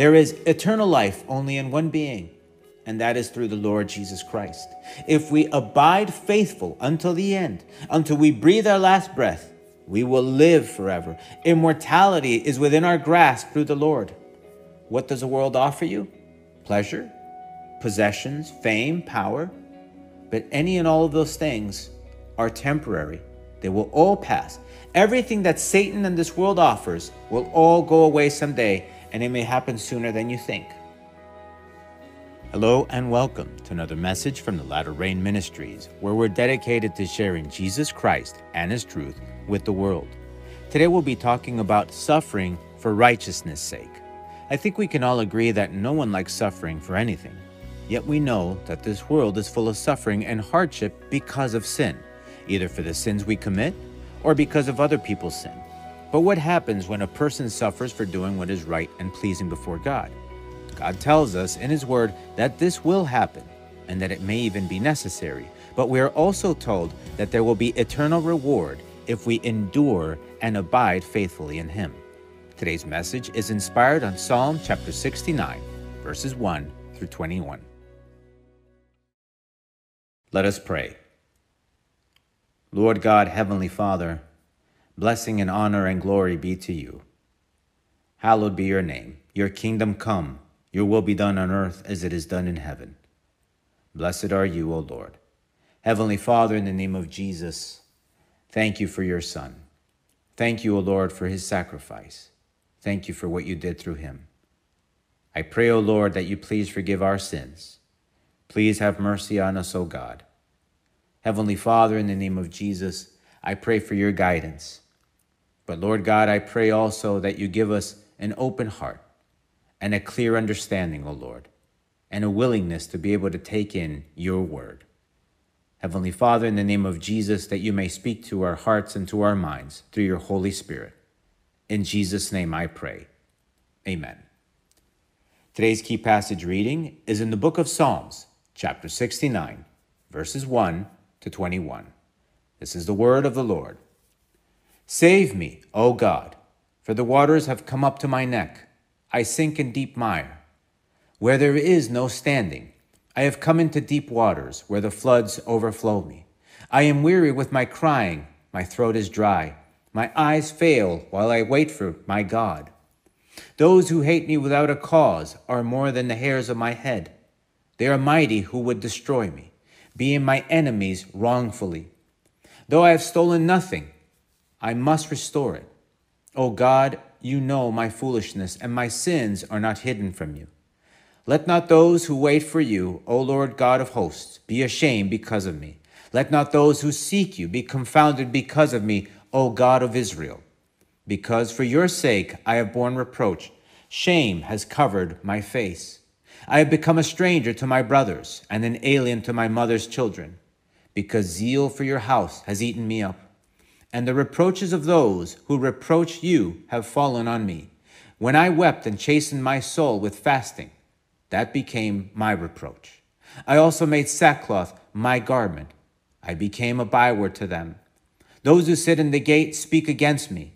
There is eternal life only in one being, and that is through the Lord Jesus Christ. If we abide faithful until the end, until we breathe our last breath, we will live forever. Immortality is within our grasp through the Lord. What does the world offer you? Pleasure, possessions, fame, power. But any and all of those things are temporary. They will all pass. Everything that Satan and this world offers will all go away someday, and it may happen sooner than you think. Hello and welcome to another message from the Latter Rain Ministries, where we're dedicated to sharing Jesus Christ and His truth with the world. Today we'll be talking about suffering for righteousness' sake. I think we can all agree that no one likes suffering for anything. Yet we know that this world is full of suffering and hardship because of sin, either for the sins we commit or because of other people's sin. But what happens when a person suffers for doing what is right and pleasing before God? God tells us in His Word that this will happen and that it may even be necessary. But we are also told that there will be eternal reward if we endure and abide faithfully in Him. Today's message is inspired on Psalm chapter 69, verses 1 through 21. Let us pray. Lord God, Heavenly Father, blessing and honor and glory be to you. Hallowed be your name. Your kingdom come your will be done on earth as it is done in heaven. Blessed are you, O Lord. Heavenly Father, in the name of Jesus, thank you for your Son. Thank you, O Lord, for his sacrifice. Thank you for what you did through him. I pray, O Lord, that you please forgive our sins. Please have mercy on us, O God. Heavenly Father, in the name of Jesus, I pray for your guidance. But Lord God, I pray also that you give us an open heart and a clear understanding, O Lord, and a willingness to be able to take in your word. Heavenly Father, in the name of Jesus, that you may speak to our hearts and to our minds through your Holy Spirit. In Jesus' name I pray. Amen. Today's key passage reading is in the book of Psalms, chapter 69, verses 1 to 21. This is the word of the Lord. Save me, O God, for the waters have come up to my neck. I sink in deep mire, where there is no standing. I have come into deep waters, where the floods overflow me. I am weary with my crying, my throat is dry. My eyes fail while I wait for my God. Those who hate me without a cause are more than the hairs of my head. They are mighty who would destroy me, being my enemies wrongfully. Though I have stolen nothing, I must restore it. O God, you know my foolishness, and my sins are not hidden from you. Let not those who wait for you, O Lord God of hosts, be ashamed because of me. Let not those who seek you be confounded because of me, O God of Israel. Because for your sake I have borne reproach, shame has covered my face. I have become a stranger to my brothers and an alien to my mother's children, because zeal for your house has eaten me up and the reproaches of those who reproach you have fallen on me. When I wept and chastened my soul with fasting, that became my reproach. I also made sackcloth my garment. I became a byword to them. Those who sit in the gate speak against me,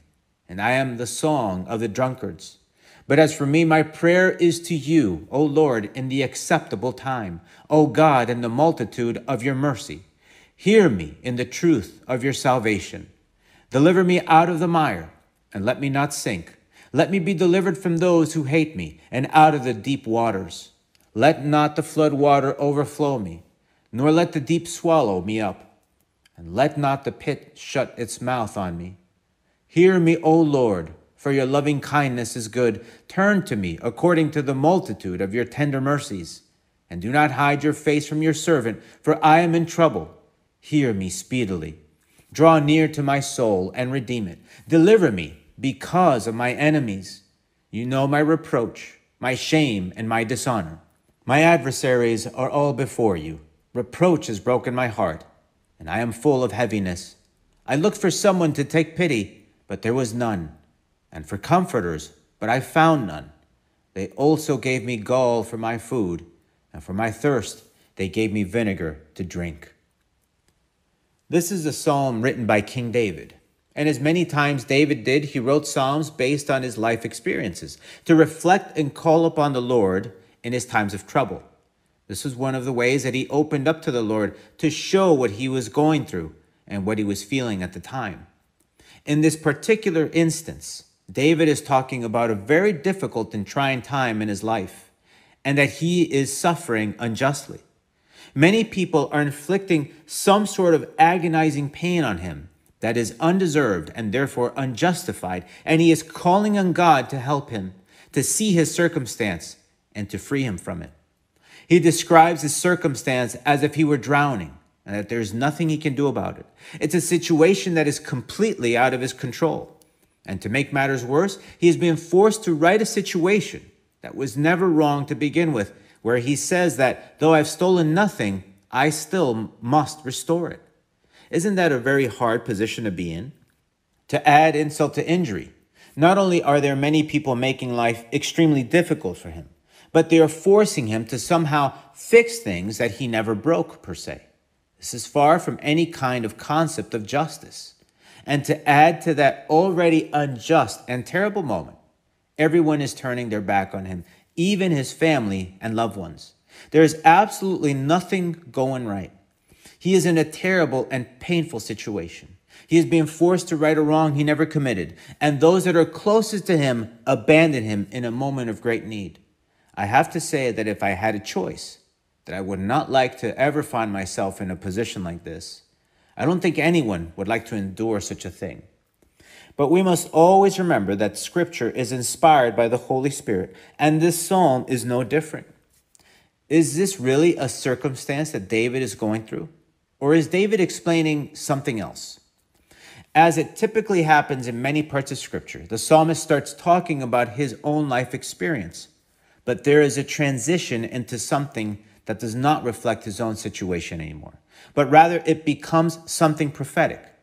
and I am the song of the drunkards. But as for me, my prayer is to you, O Lord, in the acceptable time, O God, in the multitude of your mercy. Hear me in the truth of your salvation. Deliver me out of the mire, and let me not sink. Let me be delivered from those who hate me, and out of the deep waters. Let not the flood water overflow me, nor let the deep swallow me up. And let not the pit shut its mouth on me. Hear me, O Lord, for your loving kindness is good. Turn to me according to the multitude of your tender mercies. And do not hide your face from your servant, for I am in trouble. Hear me speedily. Draw near to my soul and redeem it. Deliver me because of my enemies. You know my reproach, my shame, and my dishonor. My adversaries are all before you. Reproach has broken my heart, and I am full of heaviness. I looked for someone to take pity, but there was none, and for comforters, but I found none. They also gave me gall for my food, and for my thirst they gave me vinegar to drink. This is a psalm written by King David, And as many times David did, he wrote Psalms based on his life experiences to reflect and call upon the Lord in his times of trouble. This was one of the ways that he opened up to the Lord to show what he was going through and what he was feeling at the time. In this particular instance, David is talking about a very difficult and trying time in his life and that he is suffering unjustly. Many people are inflicting some sort of agonizing pain on him that is undeserved and therefore unjustified, and he is calling on God to help him, to see his circumstance, and to free him from it. He describes his circumstance as if he were drowning and that there's nothing he can do about it. It's a situation that is completely out of his control. And to make matters worse, he is being forced to right a situation that was never wrong to begin with, where he says that though I've stolen nothing, I still must restore it. Isn't that a very hard position to be in? To add insult to injury, not only are there many people making life extremely difficult for him, but they are forcing him to somehow fix things that he never broke, per se. This is far from any kind of concept of justice. And to add to that already unjust and terrible moment, everyone is turning their back on him, even his family and loved ones. There is absolutely nothing going right. He is in a terrible and painful situation. He is being forced to right a wrong he never committed, and those that are closest to him abandon him in a moment of great need. I have to say that if I had a choice, that I would not like to ever find myself in a position like this. I don't think anyone would like to endure such a thing. But we must always remember that Scripture is inspired by the Holy Spirit, and this psalm is no different. Is this really a circumstance that David is going through? Or is David explaining something else? As it typically happens in many parts of Scripture, the psalmist starts talking about his own life experience, but there is a transition into something that does not reflect his own situation anymore, but rather it becomes something prophetic.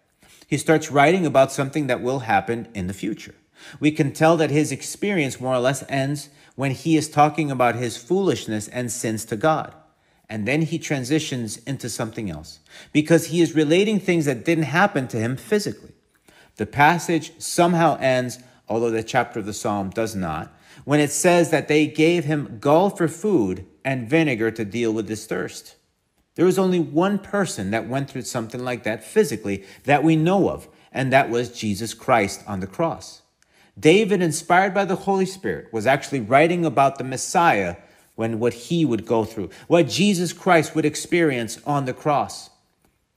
He starts writing about something that will happen in the future. We can tell that his experience more or less ends when he is talking about his foolishness and sins to God. And then he transitions into something else because he is relating things that didn't happen to him physically. The passage somehow ends, although the chapter of the psalm does not, when it says that they gave him gall for food and vinegar to deal with his thirst. There was only one person that went through something like that physically that we know of, and that was Jesus Christ on the cross. David, inspired by the Holy Spirit, was actually writing about the Messiah when what he would go through, what Jesus Christ would experience on the cross.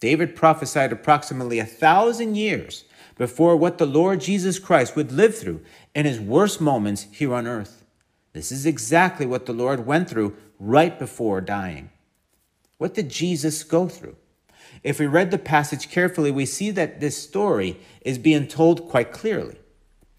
David prophesied approximately a thousand years before what the Lord Jesus Christ would live through in his worst moments here on earth. This is exactly what the Lord went through right before dying. What did Jesus go through? If we read the passage carefully, we see that this story is being told quite clearly.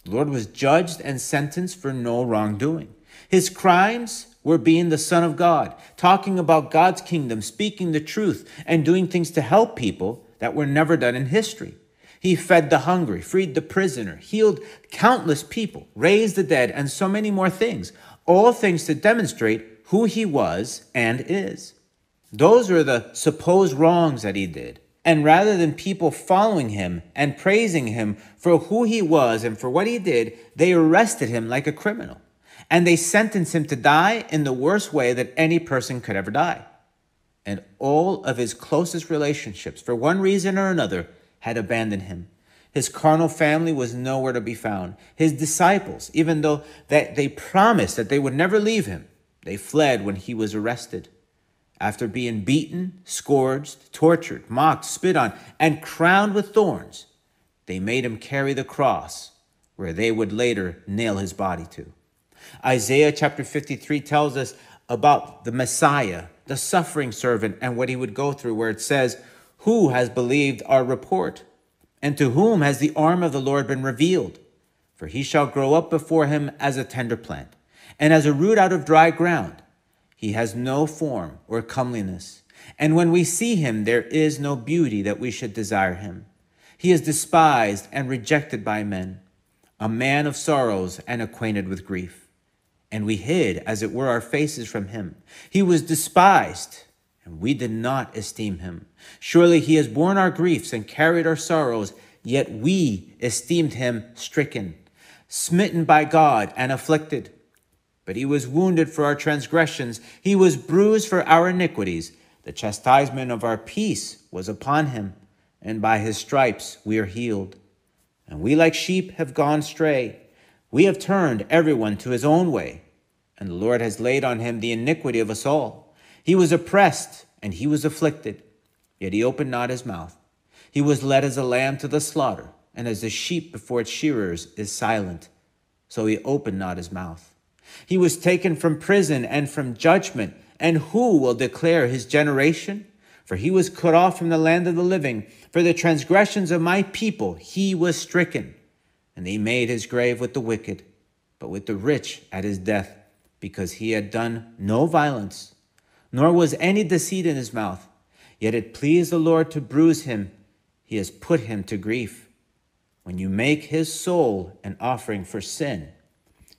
The Lord was judged and sentenced for no wrongdoing. His crimes were being the Son of God, talking about God's kingdom, speaking the truth, and doing things to help people that were never done in history. He fed the hungry, freed the prisoner, healed countless people, raised the dead, and so many more things. All things to demonstrate who he was and is. Those were the supposed wrongs that he did. And rather than people following him and praising him for who he was and for what he did, they arrested him like a criminal. And they sentenced him to die in the worst way that any person could ever die. And all of his closest relationships, for one reason or another, had abandoned him. His carnal family was nowhere to be found. His disciples, even though that they promised that they would never leave him, they fled when he was arrested. After being beaten, scourged, tortured, mocked, spit on, and crowned with thorns, they made him carry the cross where they would later nail his body to. Isaiah chapter 53 tells us about the Messiah, the suffering servant, and what he would go through, where it says, who has believed our report? And to whom has the arm of the Lord been revealed? For he shall grow up before him as a tender plant, and as a root out of dry ground. He has no form or comeliness. And when we see him, there is no beauty that we should desire him. He is despised and rejected by men, a man of sorrows and acquainted with grief. And we hid, as it were, our faces from him. He was despised and we did not esteem him. Surely he has borne our griefs and carried our sorrows, yet we esteemed him stricken, smitten by God, and afflicted. But he was wounded for our transgressions, he was bruised for our iniquities. The chastisement of our peace was upon him, and by his stripes we are healed. And we, like sheep, have gone astray. We have turned everyone to his own way, and the Lord has laid on him the iniquity of us all. He was oppressed, and he was afflicted, yet he opened not his mouth. He was led as a lamb to the slaughter, and as a sheep before its shearers is silent, so he opened not his mouth. He was taken from prison and from judgment, and who will declare his generation? For he was cut off from the land of the living. For the transgressions of my people he was stricken. And he made his grave with the wicked, but with the rich at his death, because he had done no violence, nor was any deceit in his mouth. Yet it pleased the Lord to bruise him he has put him to grief. When you make his soul an offering for sin,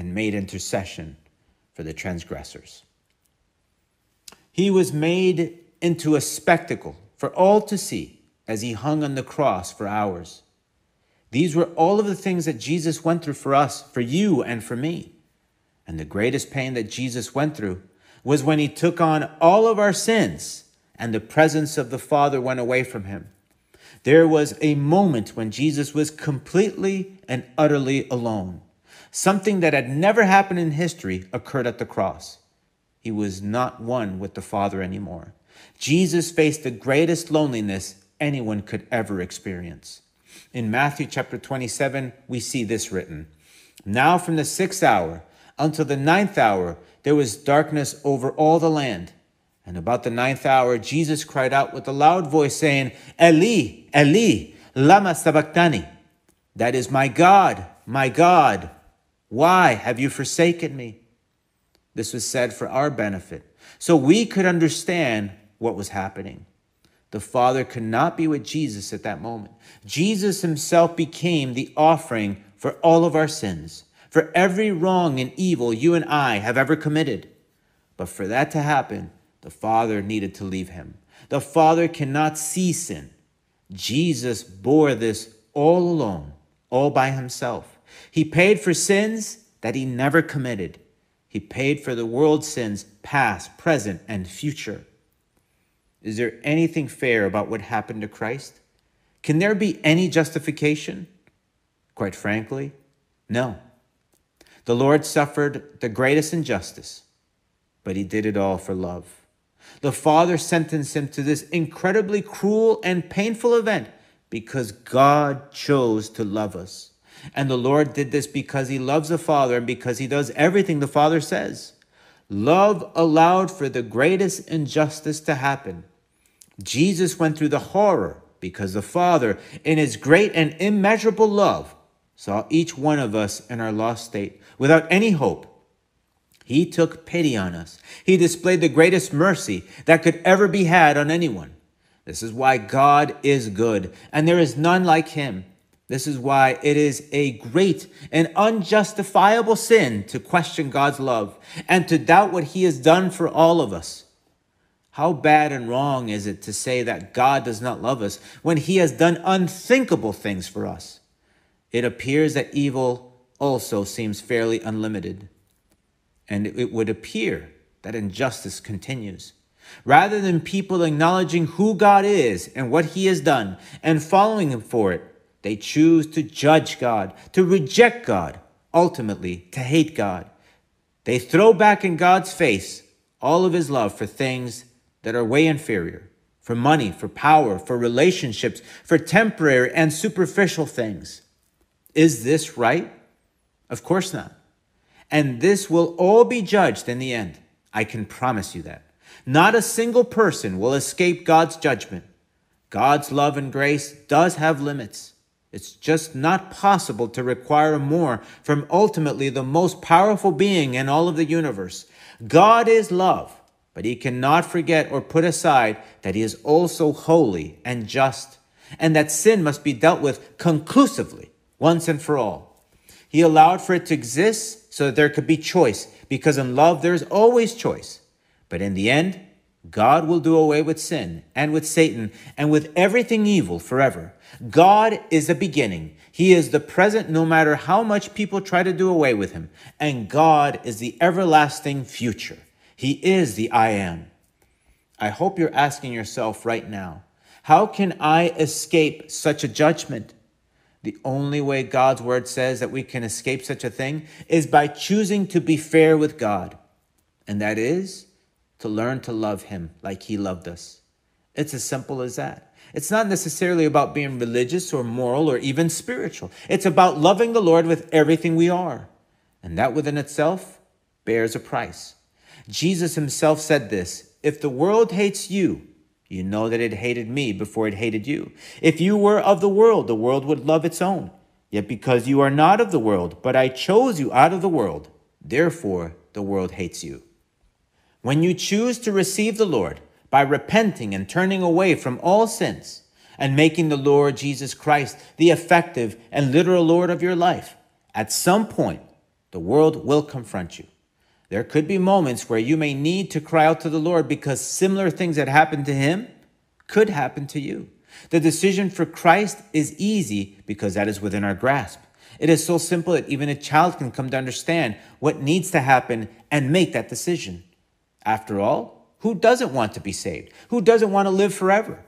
and made intercession for the transgressors. He was made into a spectacle for all to see as he hung on the cross for hours. These were all of the things that Jesus went through for us, for you, and for me. And the greatest pain that Jesus went through was when he took on all of our sins and the presence of the Father went away from him. There was a moment when Jesus was completely and utterly alone. Something that had never happened in history occurred at the cross. He was not one with the Father anymore. Jesus faced the greatest loneliness anyone could ever experience. In Matthew chapter 27, we see this written Now from the sixth hour until the ninth hour, there was darkness over all the land. And about the ninth hour, Jesus cried out with a loud voice, saying, Eli, Eli, lama sabachthani. That is, my God, my God, why have you forsaken me? This was said for our benefit, so we could understand what was happening. The Father could not be with Jesus at that moment. Jesus himself became the offering for all of our sins for every wrong and evil you and I have ever committed. But for that to happen, the Father needed to leave him. The Father cannot see sin. Jesus bore this all alone, all by himself. He paid for sins that he never committed. He paid for the world's sins, past, present, and future. Is there anything fair about what happened to Christ? Can there be any justification? Quite frankly, no. The Lord suffered the greatest injustice, but he did it all for love. The Father sentenced him to this incredibly cruel and painful event because God chose to love us. And the Lord did this because he loves the Father and because he does everything the Father says. Love allowed for the greatest injustice to happen. Jesus went through the horror because the Father, in his great and immeasurable love, saw each one of us in our lost state without any hope. He took pity on us. He displayed the greatest mercy that could ever be had on anyone. This is why God is good, and there is none like him. This is why it is a great and unjustifiable sin to question God's love and to doubt what he has done for all of us. How bad and wrong is it to say that God does not love us when he has done unthinkable things for us? it appears that evil also seems fairly unlimited. And it would appear that injustice continues. Rather than people acknowledging who God is and what he has done and following him for it, they choose to judge God, to reject God, ultimately to hate God. They throw back in God's face all of his love for things that are way inferior, for money, for power, for relationships, for temporary and superficial things. Is this right? Of course not. And this will all be judged in the end. I can promise you that. Not a single person will escape God's judgment. God's love and grace does have limits. It's just not possible to require more from ultimately the most powerful being in all of the universe. God is love, but he cannot forget or put aside that he is also holy and just, and that sin must be dealt with conclusively, once and for all. He allowed for it to exist so that there could be choice, because in love there's always choice. But in the end, God will do away with sin and with Satan and with everything evil forever. God is the beginning. He is the present no matter how much people try to do away with him. And God is the everlasting future. He is the I am. I hope you're asking yourself right now, how can I escape such a judgment? The only way God's word says that we can escape such a thing is by choosing to be fair with God. And that is to learn to love Him like He loved us. It's as simple as that. It's not necessarily about being religious or moral or even spiritual. It's about loving the Lord with everything we are. And that within itself bears a price. Jesus himself said this If the world hates you, you know that it hated me before it hated you. If you were of the world, the world would love its own. Yet because you are not of the world, but I chose you out of the world, therefore the world hates you. When you choose to receive the Lord by repenting and turning away from all sins and making the Lord Jesus Christ the effective and literal Lord of your life, at some point, the world will confront you. There could be moments where you may need to cry out to the Lord because similar things that happened to him could happen to you. The decision for Christ is easy because that is within our grasp. It is so simple that even a child can come to understand what needs to happen and make that decision. After all, who doesn't want to be saved? Who doesn't want to live forever?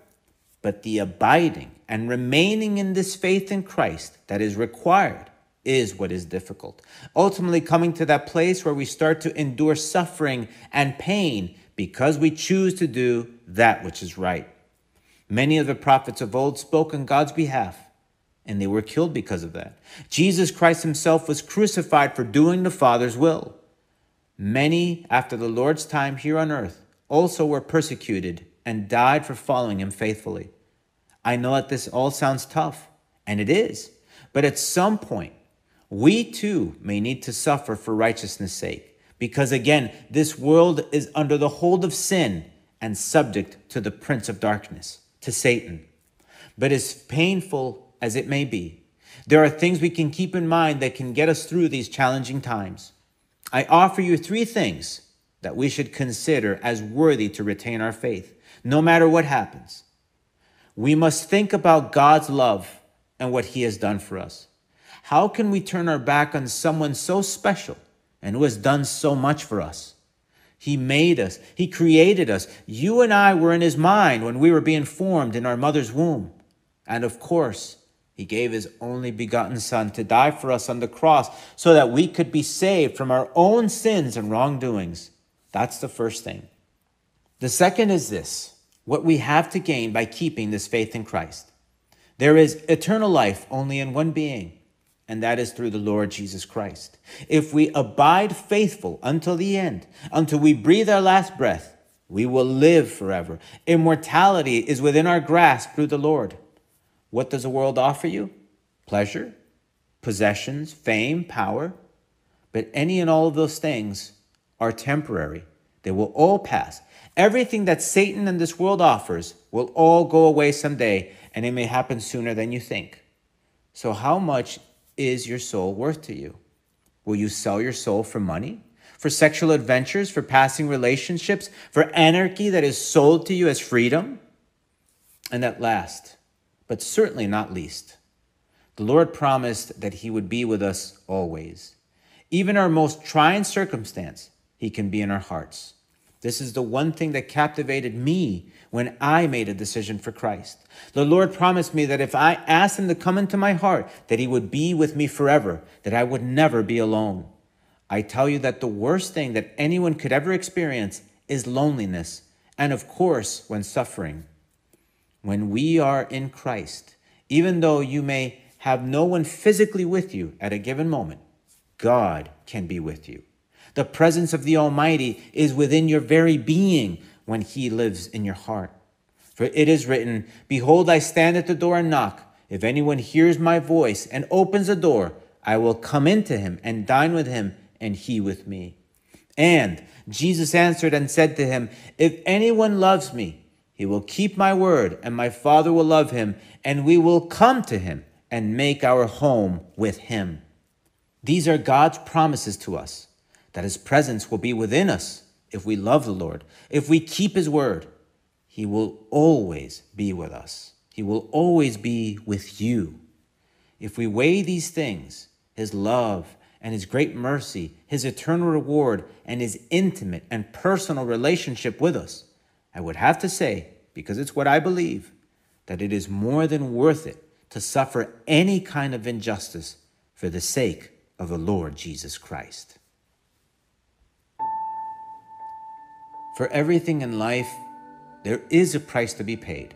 But the abiding and remaining in this faith in Christ that is required is what is difficult. Ultimately, coming to that place where we start to endure suffering and pain because we choose to do that which is right. Many of the prophets of old spoke on God's behalf, and they were killed because of that. Jesus Christ himself was crucified for doing the Father's will. Many, after the Lord's time here on earth, also were persecuted and died for following him faithfully. I know that this all sounds tough, and it is, but at some point, we too may need to suffer for righteousness' sake, because again, this world is under the hold of sin and subject to the prince of darkness, to Satan. But as painful as it may be, there are things we can keep in mind that can get us through these challenging times. I offer you three things that we should consider as worthy to retain our faith, no matter what happens. We must think about God's love and what He has done for us. How can we turn our back on someone so special and who has done so much for us? He made us, He created us. You and I were in His mind when we were being formed in our mother's womb. And of course, he gave his only begotten Son to die for us on the cross so that we could be saved from our own sins and wrongdoings. That's the first thing. The second is this what we have to gain by keeping this faith in Christ. There is eternal life only in one being, and that is through the Lord Jesus Christ. If we abide faithful until the end, until we breathe our last breath, we will live forever. Immortality is within our grasp through the Lord. What does the world offer you? Pleasure, possessions, fame, power. But any and all of those things are temporary. They will all pass. Everything that Satan and this world offers will all go away someday, and it may happen sooner than you think. So, how much is your soul worth to you? Will you sell your soul for money? For sexual adventures? For passing relationships? For anarchy that is sold to you as freedom? And at last, but certainly not least. The Lord promised that He would be with us always. Even our most trying circumstance, He can be in our hearts. This is the one thing that captivated me when I made a decision for Christ. The Lord promised me that if I asked Him to come into my heart, that He would be with me forever, that I would never be alone. I tell you that the worst thing that anyone could ever experience is loneliness, and of course, when suffering when we are in Christ, even though you may have no one physically with you at a given moment, God can be with you. The presence of the Almighty is within your very being when He lives in your heart. For it is written, Behold, I stand at the door and knock. If anyone hears my voice and opens the door, I will come into him and dine with him, and he with me. And Jesus answered and said to him, If anyone loves me, he will keep my word, and my Father will love him, and we will come to him and make our home with him. These are God's promises to us that his presence will be within us if we love the Lord, if we keep his word. He will always be with us. He will always be with you. If we weigh these things, his love and his great mercy, his eternal reward, and his intimate and personal relationship with us, I would have to say, because it's what I believe, that it is more than worth it to suffer any kind of injustice for the sake of the Lord Jesus Christ. For everything in life, there is a price to be paid.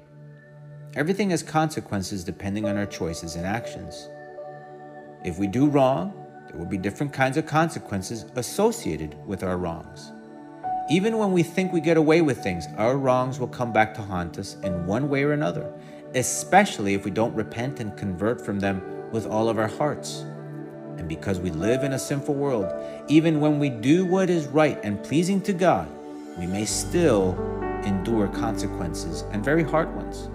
Everything has consequences depending on our choices and actions. If we do wrong, there will be different kinds of consequences associated with our wrongs. Even when we think we get away with things, our wrongs will come back to haunt us in one way or another, especially if we don't repent and convert from them with all of our hearts. And because we live in a sinful world, even when we do what is right and pleasing to God, we may still endure consequences and very hard ones.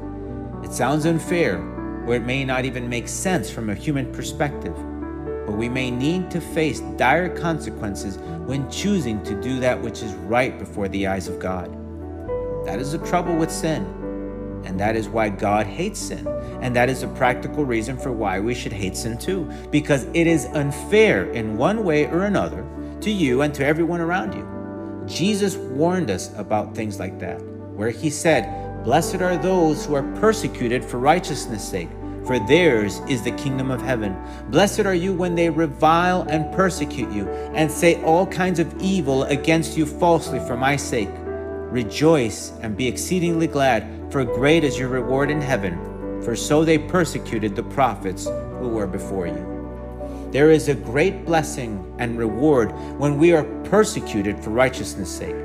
It sounds unfair, or it may not even make sense from a human perspective, but we may need to face dire consequences when choosing to do that which is right before the eyes of God. That is the trouble with sin, and that is why God hates sin, and that is a practical reason for why we should hate sin too, because it is unfair in one way or another to you and to everyone around you. Jesus warned us about things like that, where he said, Blessed are those who are persecuted for righteousness' sake, for theirs is the kingdom of heaven. Blessed are you when they revile and persecute you, and say all kinds of evil against you falsely for my sake. Rejoice and be exceedingly glad, for great is your reward in heaven, for so they persecuted the prophets who were before you. There is a great blessing and reward when we are persecuted for righteousness' sake,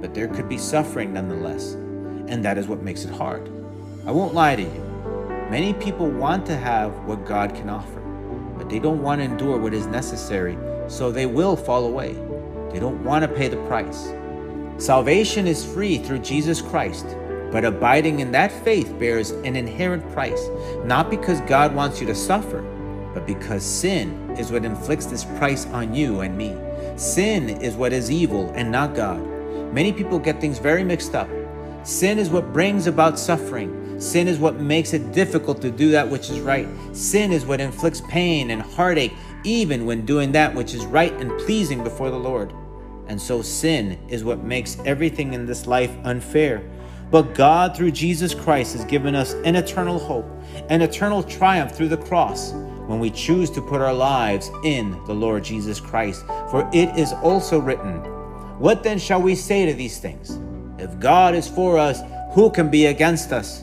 but there could be suffering nonetheless, and that is what makes it hard. I won't lie to you. Many people want to have what God can offer, but they don't want to endure what is necessary, so they will fall away. They don't want to pay the price. Salvation is free through Jesus Christ, but abiding in that faith bears an inherent price, not because God wants you to suffer but because sin is what inflicts this price on you and me. Sin is what is evil and not God. Many people get things very mixed up. Sin is what brings about suffering. Sin is what makes it difficult to do that which is right. Sin is what inflicts pain and heartache, even when doing that which is right and pleasing before the Lord. And so sin is what makes everything in this life unfair. But God, through Jesus Christ, has given us an eternal hope, an eternal triumph through the cross when we choose to put our lives in the Lord Jesus Christ. For it is also written, What then shall we say to these things? If God is for us, who can be against us?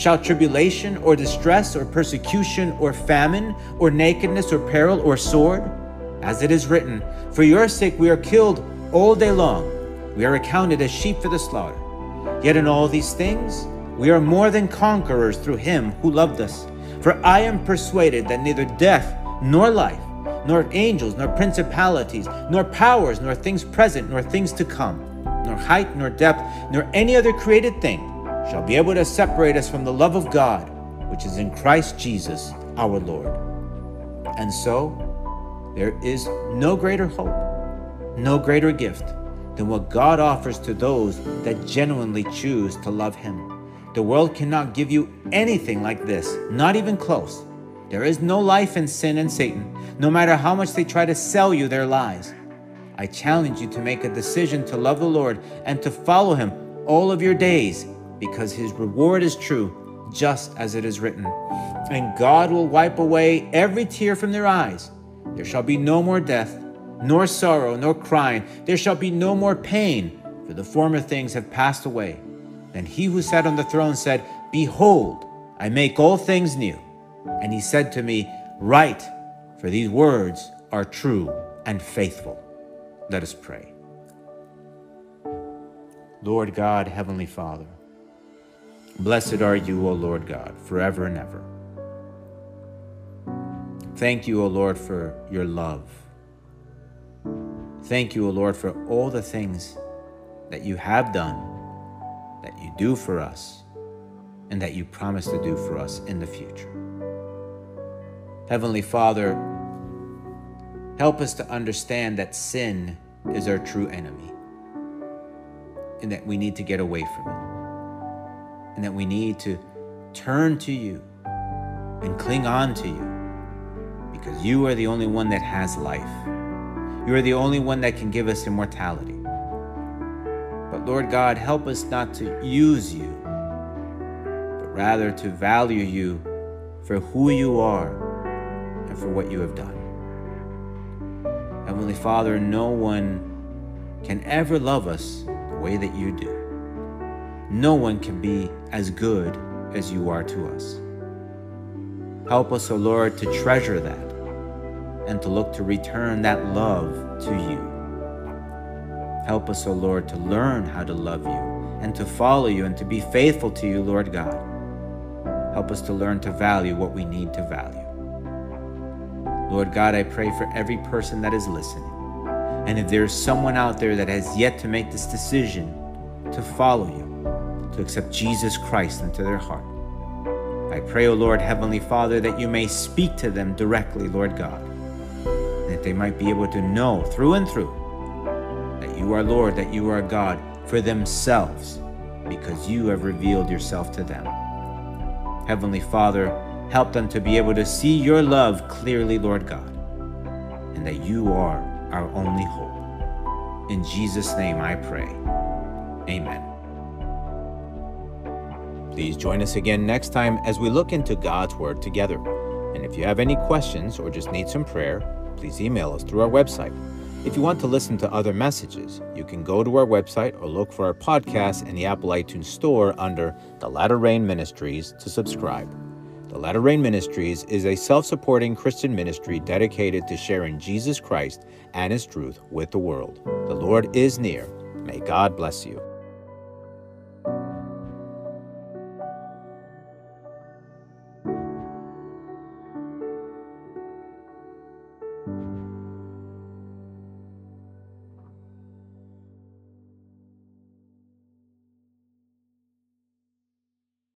Shall tribulation or distress or persecution or famine or nakedness or peril or sword? As it is written, For your sake we are killed all day long. We are accounted as sheep for the slaughter. Yet in all these things, we are more than conquerors through him who loved us. For I am persuaded that neither death nor life, nor angels, nor principalities, nor powers, nor things present, nor things to come, nor height, nor depth, nor any other created thing shall be able to separate us from the love of God, which is in Christ Jesus our Lord. And so, there is no greater hope, no greater gift than what God offers to those that genuinely choose to love Him. The world cannot give you anything like this, not even close. There is no life in sin and Satan, no matter how much they try to sell you their lies. I challenge you to make a decision to love the Lord and to follow him all of your days, because his reward is true, just as it is written. And God will wipe away every tear from their eyes, There shall be no more death, nor sorrow, nor crying. There shall be no more pain, for the former things have passed away. Then he who sat on the throne said, Behold, I make all things new. And he said to me, Write, for these words are true and faithful. Let us pray. Lord God, Heavenly Father, blessed are you, O Lord God, forever and ever. Thank you, O Lord, for your love. Thank you, O Lord, for all the things that you have done, that you do for us, and that you promise to do for us in the future. Heavenly Father, help us to understand that sin is our true enemy, and that we need to get away from it, and that we need to turn to you and cling on to you because you are the only one that has life. You are the only one that can give us immortality. But Lord God, help us not to use you, but rather to value you for who you are and for what you have done. Heavenly Father, no one can ever love us the way that you do. No one can be as good as you are to us. Help us, O oh Lord, to treasure that and to look to return that love to you. Help us, O oh Lord, to learn how to love you and to follow you and to be faithful to you, Lord God. Help us to learn to value what we need to value. Lord God, I pray for every person that is listening. And if there is someone out there that has yet to make this decision to follow you, to accept Jesus Christ into their heart, I pray, O Lord, Heavenly Father, that you may speak to them directly, Lord God that they might be able to know through and through that you are Lord, that you are God for themselves, because you have revealed yourself to them. Heavenly Father, help them to be able to see your love clearly, Lord God, and that you are our only hope. In Jesus' name I pray. Amen. Please join us again next time as we look into God's Word together. And if you have any questions or just need some prayer, please email us through our website. If you want to listen to other messages, you can go to our website or look for our podcast in the Apple iTunes Store under The Latter Rain Ministries to subscribe. The Latter Rain Ministries is a self supporting Christian ministry dedicated to sharing Jesus Christ and His truth with the world. The Lord is near. May God bless you.